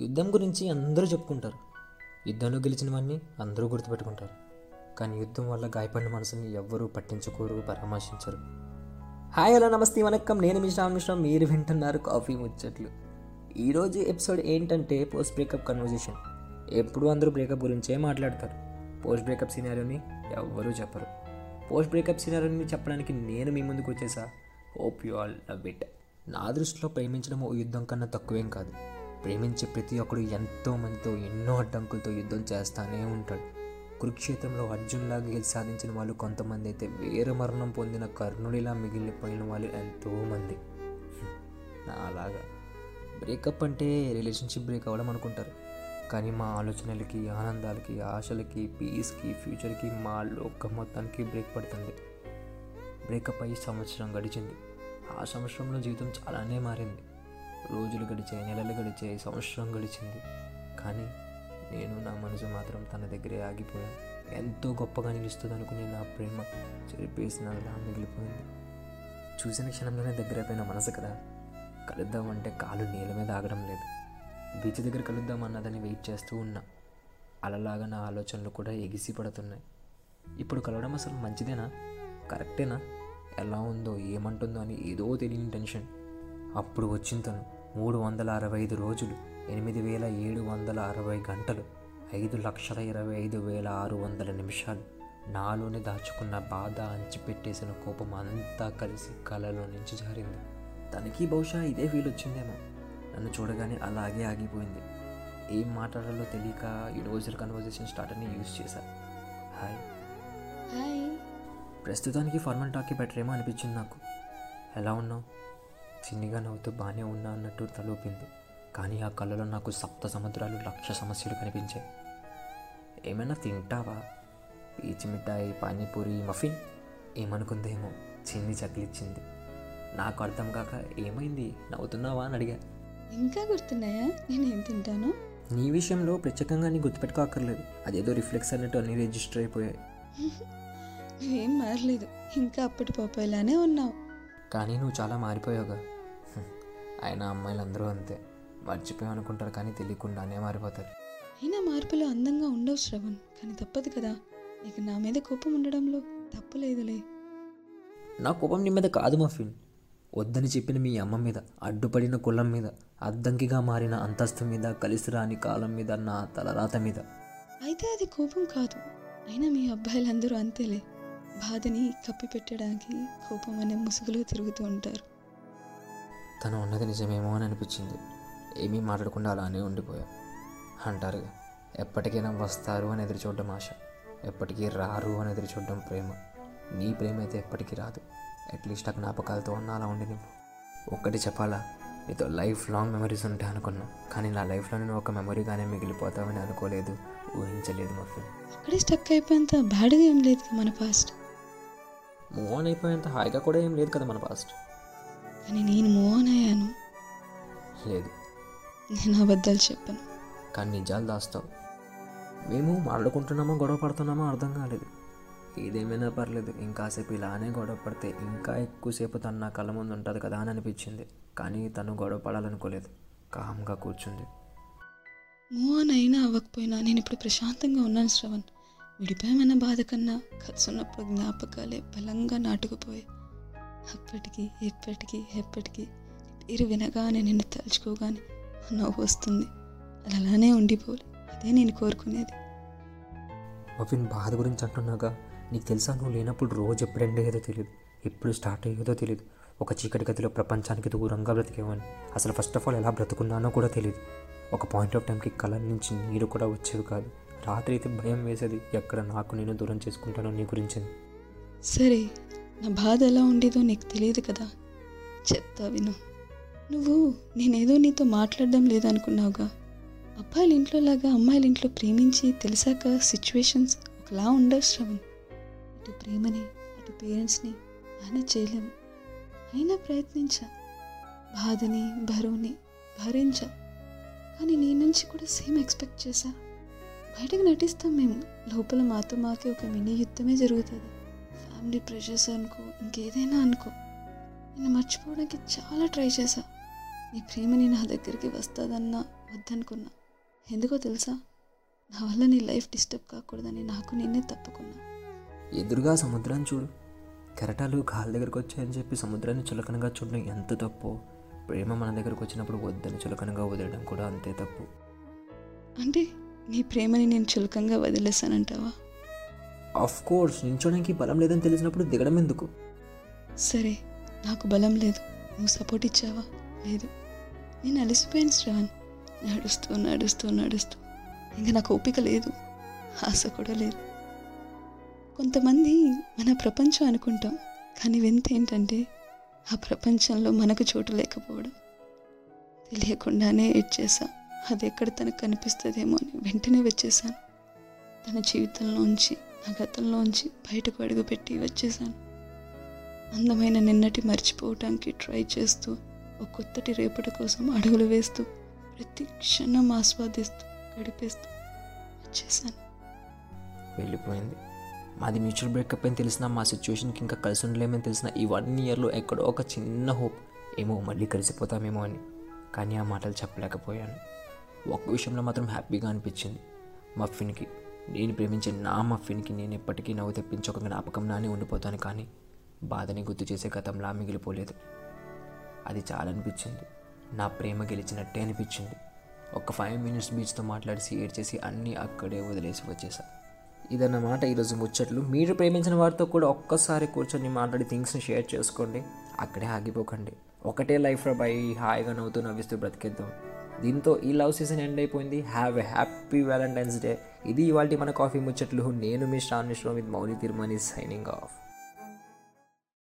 యుద్ధం గురించి అందరూ చెప్పుకుంటారు. యుద్ధంలో గెలిచినవన్నీ అందరూ గుర్తుపెట్టుకుంటారు. కానీ యుద్ధం వల్ల గాయపడిన మనసుని ఎవ్వరూ పట్టించుకోరు పరామర్శించరు. హాయ్ హలో నమస్తే వనక్కం. నేను మీ శ్రావణ్ మీరు వింటున్నారు కాఫీ ముచ్చట్లు. ఈరోజు ఎపిసోడ్ ఏంటంటే పోస్ట్ బ్రేకప్ కన్వర్జేషన్. ఎప్పుడు అందరూ బ్రేకప్ గురించే మాట్లాడతారు. పోస్ట్ బ్రేకప్ సినారియోని ఎవ్వరూ చెప్పరు. పోస్ట్ బ్రేకప్ సినారియోని చెప్పడానికి నేను మీ ముందుకు వచ్చేసా? Hope you all love it నా దృష్టిలో ప్రేమించడం ఓ యుద్ధం కన్నా తక్కువేం కాదు. ప్రేమించే ప్రతి ఒక్కడు ఎంతోమందితో ఎన్నో అడ్డంకులతో యుద్ధం చేస్తానే ఉంటాడు. కురుక్షేత్రంలో అర్జున్లాగా గెలిచి సాధించిన వాళ్ళు కొంతమంది అయితే వేరే మరణం పొందిన కర్ణుడిలా మిగిలిపోయిన వాళ్ళు ఎంతోమంది నా అలాగా. బ్రేకప్ అంటే రిలేషన్షిప్ బ్రేక్ అవ్వడం అనుకుంటారు. కానీ మా ఆలోచనలకి ఆనందాలకి ఆశలకి పీస్కి ఫ్యూచర్కి మా లోక మొత్తానికి బ్రేక్ పడుతుంది. బ్రేకప్ అయ్యి సంవత్సరం గడిచింది. ఆ సంవత్సరంలో జీవితం చాలానే మారింది. రోజులు గడిచాయి నెలలు గడిచాయి సంవత్సరం గడిచింది. కానీ నేను నా మనసు మాత్రం తన దగ్గరే ఆగిపోయాను. ఎంతో గొప్పగా నిలుస్తుంది అనుకుని నా ప్రేమ చెరిపేసినలా మిగిలిపోయింది. చూసిన క్షణంలోనే దగ్గరైపోయిన మనసు కదా. కలుద్దామంటే కాలు నీళ్ళ మీద ఆగడం లేదు. బీచ్ దగ్గర కలుద్దాం అన్నదని వెయిట్ చేస్తూ ఉన్నా అలలాగా నా ఆలోచనలు కూడా ఎగిసి పడుతున్నాయి. ఇప్పుడు కలవడం అసలు మంచిదేనా? కరెక్టేనా? ఎలా ఉందో ఏమంటుందో అని ఏదో తెలియని టెన్షన్. అప్పుడు వచ్చిన తను మూడు వందల అరవై ఐదు రోజులు ఎనిమిది వేల ఏడు వందల అరవై గంటలు ఐదు లక్షల ఇరవై ఐదు వేల ఆరు వందల నిమిషాలు. నాలోనే దాచుకున్న బాధ అంచిపెట్టేసిన కోపం అంతా కలిసి కళలో నుంచి జారింది. తనకి బహుశా ఇదే ఫీల్ వచ్చిందేమో నన్ను చూడగానే అలాగే ఆగిపోయింది. ఏం మాట్లాడాలో తెలియక యూనివర్సల్ కన్వర్జేషన్ స్టార్ట్ అని యూజ్ చేశా. హాయ్ హాయ్ ప్రస్తుతానికి ఫార్మల్ టాక్కి బెటర్ ఏమో అనిపించింది నాకు. ఎలా ఉన్నావు? చిన్నిగా నవ్వుతూ బాగానే ఉన్నా అన్నట్టు తలూపింది. కానీ ఆ కళ్ళలో నాకు సప్త సముద్రాలు లక్ష సమస్యలు కనిపించాయి. ఏమైనా తింటావా? పీచి మిఠాయి పానీపూరి మఫిన్? ఏమనుకుందేమో చిన్ని చకిలిచ్చింది. నాకు అర్థం కాక ఏమైంది? నవ్వుతున్నావా అని అడిగా. ఇంకా గుర్తున్నాయా? నేను ఏం తింటాను? నీ విషయంలో ప్రత్యేకంగా నీ గుర్తుపెట్టుకోక్కర్లేదు అదేదో రిఫ్లెక్స్ అన్నట్టు అన్నీ రిజిస్టర్ అయిపోయాయి. నువ్వేం మారలేదు. ఇంకా అప్పటి పాపాయిలానే ఉన్నావు. కానీ నువ్వు చాలా మారిపోయావుగా. ఆయన అమ్మాయిలందరూ అంతే. మర్చిపోయావు అనుకుంటారు కానీ తెలియకుండానే మారిపోతారు. అయినా మార్పులు అందంగా ఉండవు శ్రవణ్. కానీ తప్పదు కదా. నీకు నా మీద కోపం ఉండడంలో తప్పు లేదులే. నా కోపం నీ మీద కాదు మఫిన్. వద్దని చెప్పిన మీ అమ్మ మీద అడ్డుపడిన కులం మీద అద్దంకిగా మారిన అంతస్తు మీద కలిసి రాని కాలం మీద నా తలరాత మీద. అయితే అది కోపం కాదు. అయినా మీ అబ్బాయిలందరూ అంతేలే. బాధని కప్పి పెట్టడానికి కోపం అనే ముసుగులో తిరుగుతూ ఉంటారు. తను ఉన్నది నిజమేమో అని అనిపించింది. ఏమీ మాట్లాడకుండా అలానే ఉండిపోయా. అంటారుగా ఎప్పటికైనా వస్తారు అని ఎదురు చూడడం ఆశ. ఎప్పటికీ రారు అని ఎదురు చూడడం ప్రేమ. నీ ప్రేమ అయితే ఎప్పటికీ రాదు. అట్లీస్ట్ ఆ జ్ఞాపకాలతో అన్న అలా ఉండి నువ్వు ఒక్కటి చెప్పాలా? నీతో లైఫ్ లాంగ్ మెమరీస్ ఉంటాయి అనుకున్నా. కానీ నా లైఫ్లో నేను ఒక మెమరీగానే మిగిలిపోతావని అనుకోలేదు. ఊహించలేదు మా ఫ్రెండ్ అక్కడే స్టక్ అయిపోయేంత బ్యాడ్గా ఏం లేదు మన పాస్ట్ మూవ్ ఆన్ అయిపోయేంత హాయిగా కూడా ఏం లేదు కదా మన పాస్ట్ కానీ నేను మూవ్ లేదు. నేను అబద్ధాలు చెప్పను. కానీ నిజాలు దాస్తావు. మేము మాట్లాడుకుంటున్నామో గొడవ పడుతున్నామో అర్థం కాలేదు. ఏదేమైనా పర్లేదు ఇంకాసేపు ఇలానే గొడవ పడితే ఇంకా ఎక్కువసేపు తను నా కళ్ళ ముందు ఉంటుంది కదా అని అనిపించింది. కానీ తను గొడవ పడాలనుకోలేదు. కామ్గా కూర్చుంది. మూవ్ ఆన్ అయినా అవ్వకపోయినా నేను ఇప్పుడు ప్రశాంతంగా ఉన్నాను శ్రవణ్. విడిపోయామన్న బాధ కన్నా ఖర్చున్నప్పుడు జ్ఞాపకాలే బలంగా నాటుకుపోయాయి. అప్పటికి ఎప్పటికీ ఎప్పటికీ పేరు వినగానే నిన్ను తలుచుకోగానే నవ్వు వస్తుంది. అది అలానే ఉండిపోలే. అదే నేను కోరుకునేది. మఫిన్ బాధ గురించి అంటున్నాగా నీకు తెలుసా నువ్వు లేనప్పుడు రోజు ఎప్పుడు ఎండ్ అయ్యేదో తెలియదు ఎప్పుడు స్టార్ట్ అయ్యేదో తెలియదు ఒక చీకటి గదిలో ప్రపంచానికి దూరంగా బ్రతికేవాడిని అసలు ఫస్ట్ ఆఫ్ ఆల్ ఎలా బ్రతుకున్నానో కూడా తెలియదు ఒక పాయింట్ ఆఫ్ టైంకి కళ్ళ నుంచి నీరు కూడా వచ్చేది కాదు. రాత్రి అయితే భయం వేసేది ఎక్కడ నాకు నేను దూరం చేసుకుంటానో నీ గురించి. సరే నా బాధ ఎలా ఉండేదో నీకు తెలియదు కదా. చెప్తా విను. నువ్వు నేనేదో నీతో మాట్లాడడం లేదనుకున్నావుగా. అబ్బాయిల ఇంట్లో లాగా అమ్మాయిల ఇంట్లో ప్రేమించి తెలిసాక సిచ్యువేషన్స్ ఒకలా ఉండవు శ్రవణ్. ఇటు ప్రేమని అటు పేరెంట్స్ని మేనేజ్ చేయలేము అయినా ప్రయత్నించా. బాధని బరువుని భరించా. కానీ నీ నుంచి కూడా సేమ్ ఎక్స్పెక్ట్ చేశా. బయటకు నటిస్తాం మేము. లోపల మాతో మాకే ఒక మినీ యుద్ధమే జరుగుతుంది. ఫ్యామిలీ ప్రెషర్స్ అనుకో ఇంకేదైనా అనుకో. నేను మర్చిపోవడానికి చాలా ట్రై చేశాను నీ ప్రేమని నా దగ్గరికి వస్తుందన్నా వద్దనుకున్నా. ఎందుకో తెలుసా? నా వల్ల నీ లైఫ్ డిస్టర్బ్ కాకూడదని నాకు నేనే తప్పుకున్నా. ఎదురుగా సముద్రాన్ని చూడు. కెరటాలు కాళ్ళ దగ్గరకు వచ్చాయని చెప్పి సముద్రాన్ని చులకనగా చూడడం ఎంత తప్పు ప్రేమ మన దగ్గరకు వచ్చినప్పుడు వద్దని చులకనగా వదిలేయడం కూడా అంతే తప్పు. అంటే నీ ప్రేమని నేను చులకంగా వదిలేశానంటావా? ఆఫ్ కోర్స్ నించోడానికి బలం లేదని తెలిసినప్పుడు దిగడం ఎందుకు? సరే నాకు బలం లేదు. నువ్వు సపోర్ట్ ఇచ్చావా? లేదు. నేను అలసిపోయాను శ్రావణ్. నడుస్తూ నడుస్తూ నడుస్తూ. ఇంకా నాకు ఓపిక లేదు. ఆశ కూడా లేదు. కొంతమంది మన ప్రపంచం అనుకుంటాం. కానీ వింత ఏంటంటే ఆ ప్రపంచంలో మనకు చోటు లేకపోవడం. తెలియకుండానే ఇచ్చేసా అది ఎక్కడ తనకు కనిపిస్తుందేమో అని వెంటనే వచ్చేసాను తన జీవితంలోంచి నా గతంలోంచి బయటకు అడుగుపెట్టి వచ్చేసాను అందమైన నిన్నటి మర్చిపోవటానికి ట్రై చేస్తూ ఒక కొత్తటి రేపటి కోసం అడుగులు వేస్తూ ప్రతి క్షణం ఆస్వాదిస్తూ గడిపేస్తూ వచ్చేసాను వెళ్ళిపోయింది. మాది మ్యూచువల్ బ్రేకప్ అని తెలిసిన మా సిచ్యువేషన్కి ఇంకా కలిసి ఉండలేమని తెలిసిన ఈ వన్ ఇయర్లో ఎక్కడో ఒక చిన్న హోప్. ఏమో మళ్ళీ కలిసిపోతామేమో అని. కానీ ఆ మాటలు చెప్పలేకపోయాను. ఒక్క విషయంలో మాత్రం హ్యాపీగా అనిపించింది. మఫిన్కి. నేను ప్రేమించే నా మఫిన్కి నేను ఎప్పటికీ నవ్వు తెప్పించి ఒక జ్ఞాపకంలానే ఉండిపోతాను కానీ బాధని గుర్తు చేసే గతంలా మిగిలిపోలేదు. అది చాలా అనిపించింది నా ప్రేమ గెలిచినట్టే అనిపించింది. ఒక ఫైవ్ మినిట్స్ బీచ్తో మాట్లాడి ఏడ్చేసి అన్నీ అక్కడే వదిలేసి వచ్చేసా. ఇదన్నమాట ఈరోజు ముచ్చట్లు. మీరు ప్రేమించిన వారితో కూడా ఒక్కసారి కూర్చొని మాట్లాడి థింగ్స్ని షేర్ చేసుకోండి. అక్కడే ఆగిపోకండి. ఒకటే లైఫ్లో బై హాయిగా నవ్వుతూ నవ్విస్తూ బ్రతికేద్దాం. దీంతో ఈ లవ్ సీజన్ ఎండ్ అయిపోయింది. Have a happy Valentine's day ఇది ఇవాళ మన కాఫీ ముచ్చట్లు. నేను మీ Shravan Mishra with Mouli Tirumani signing off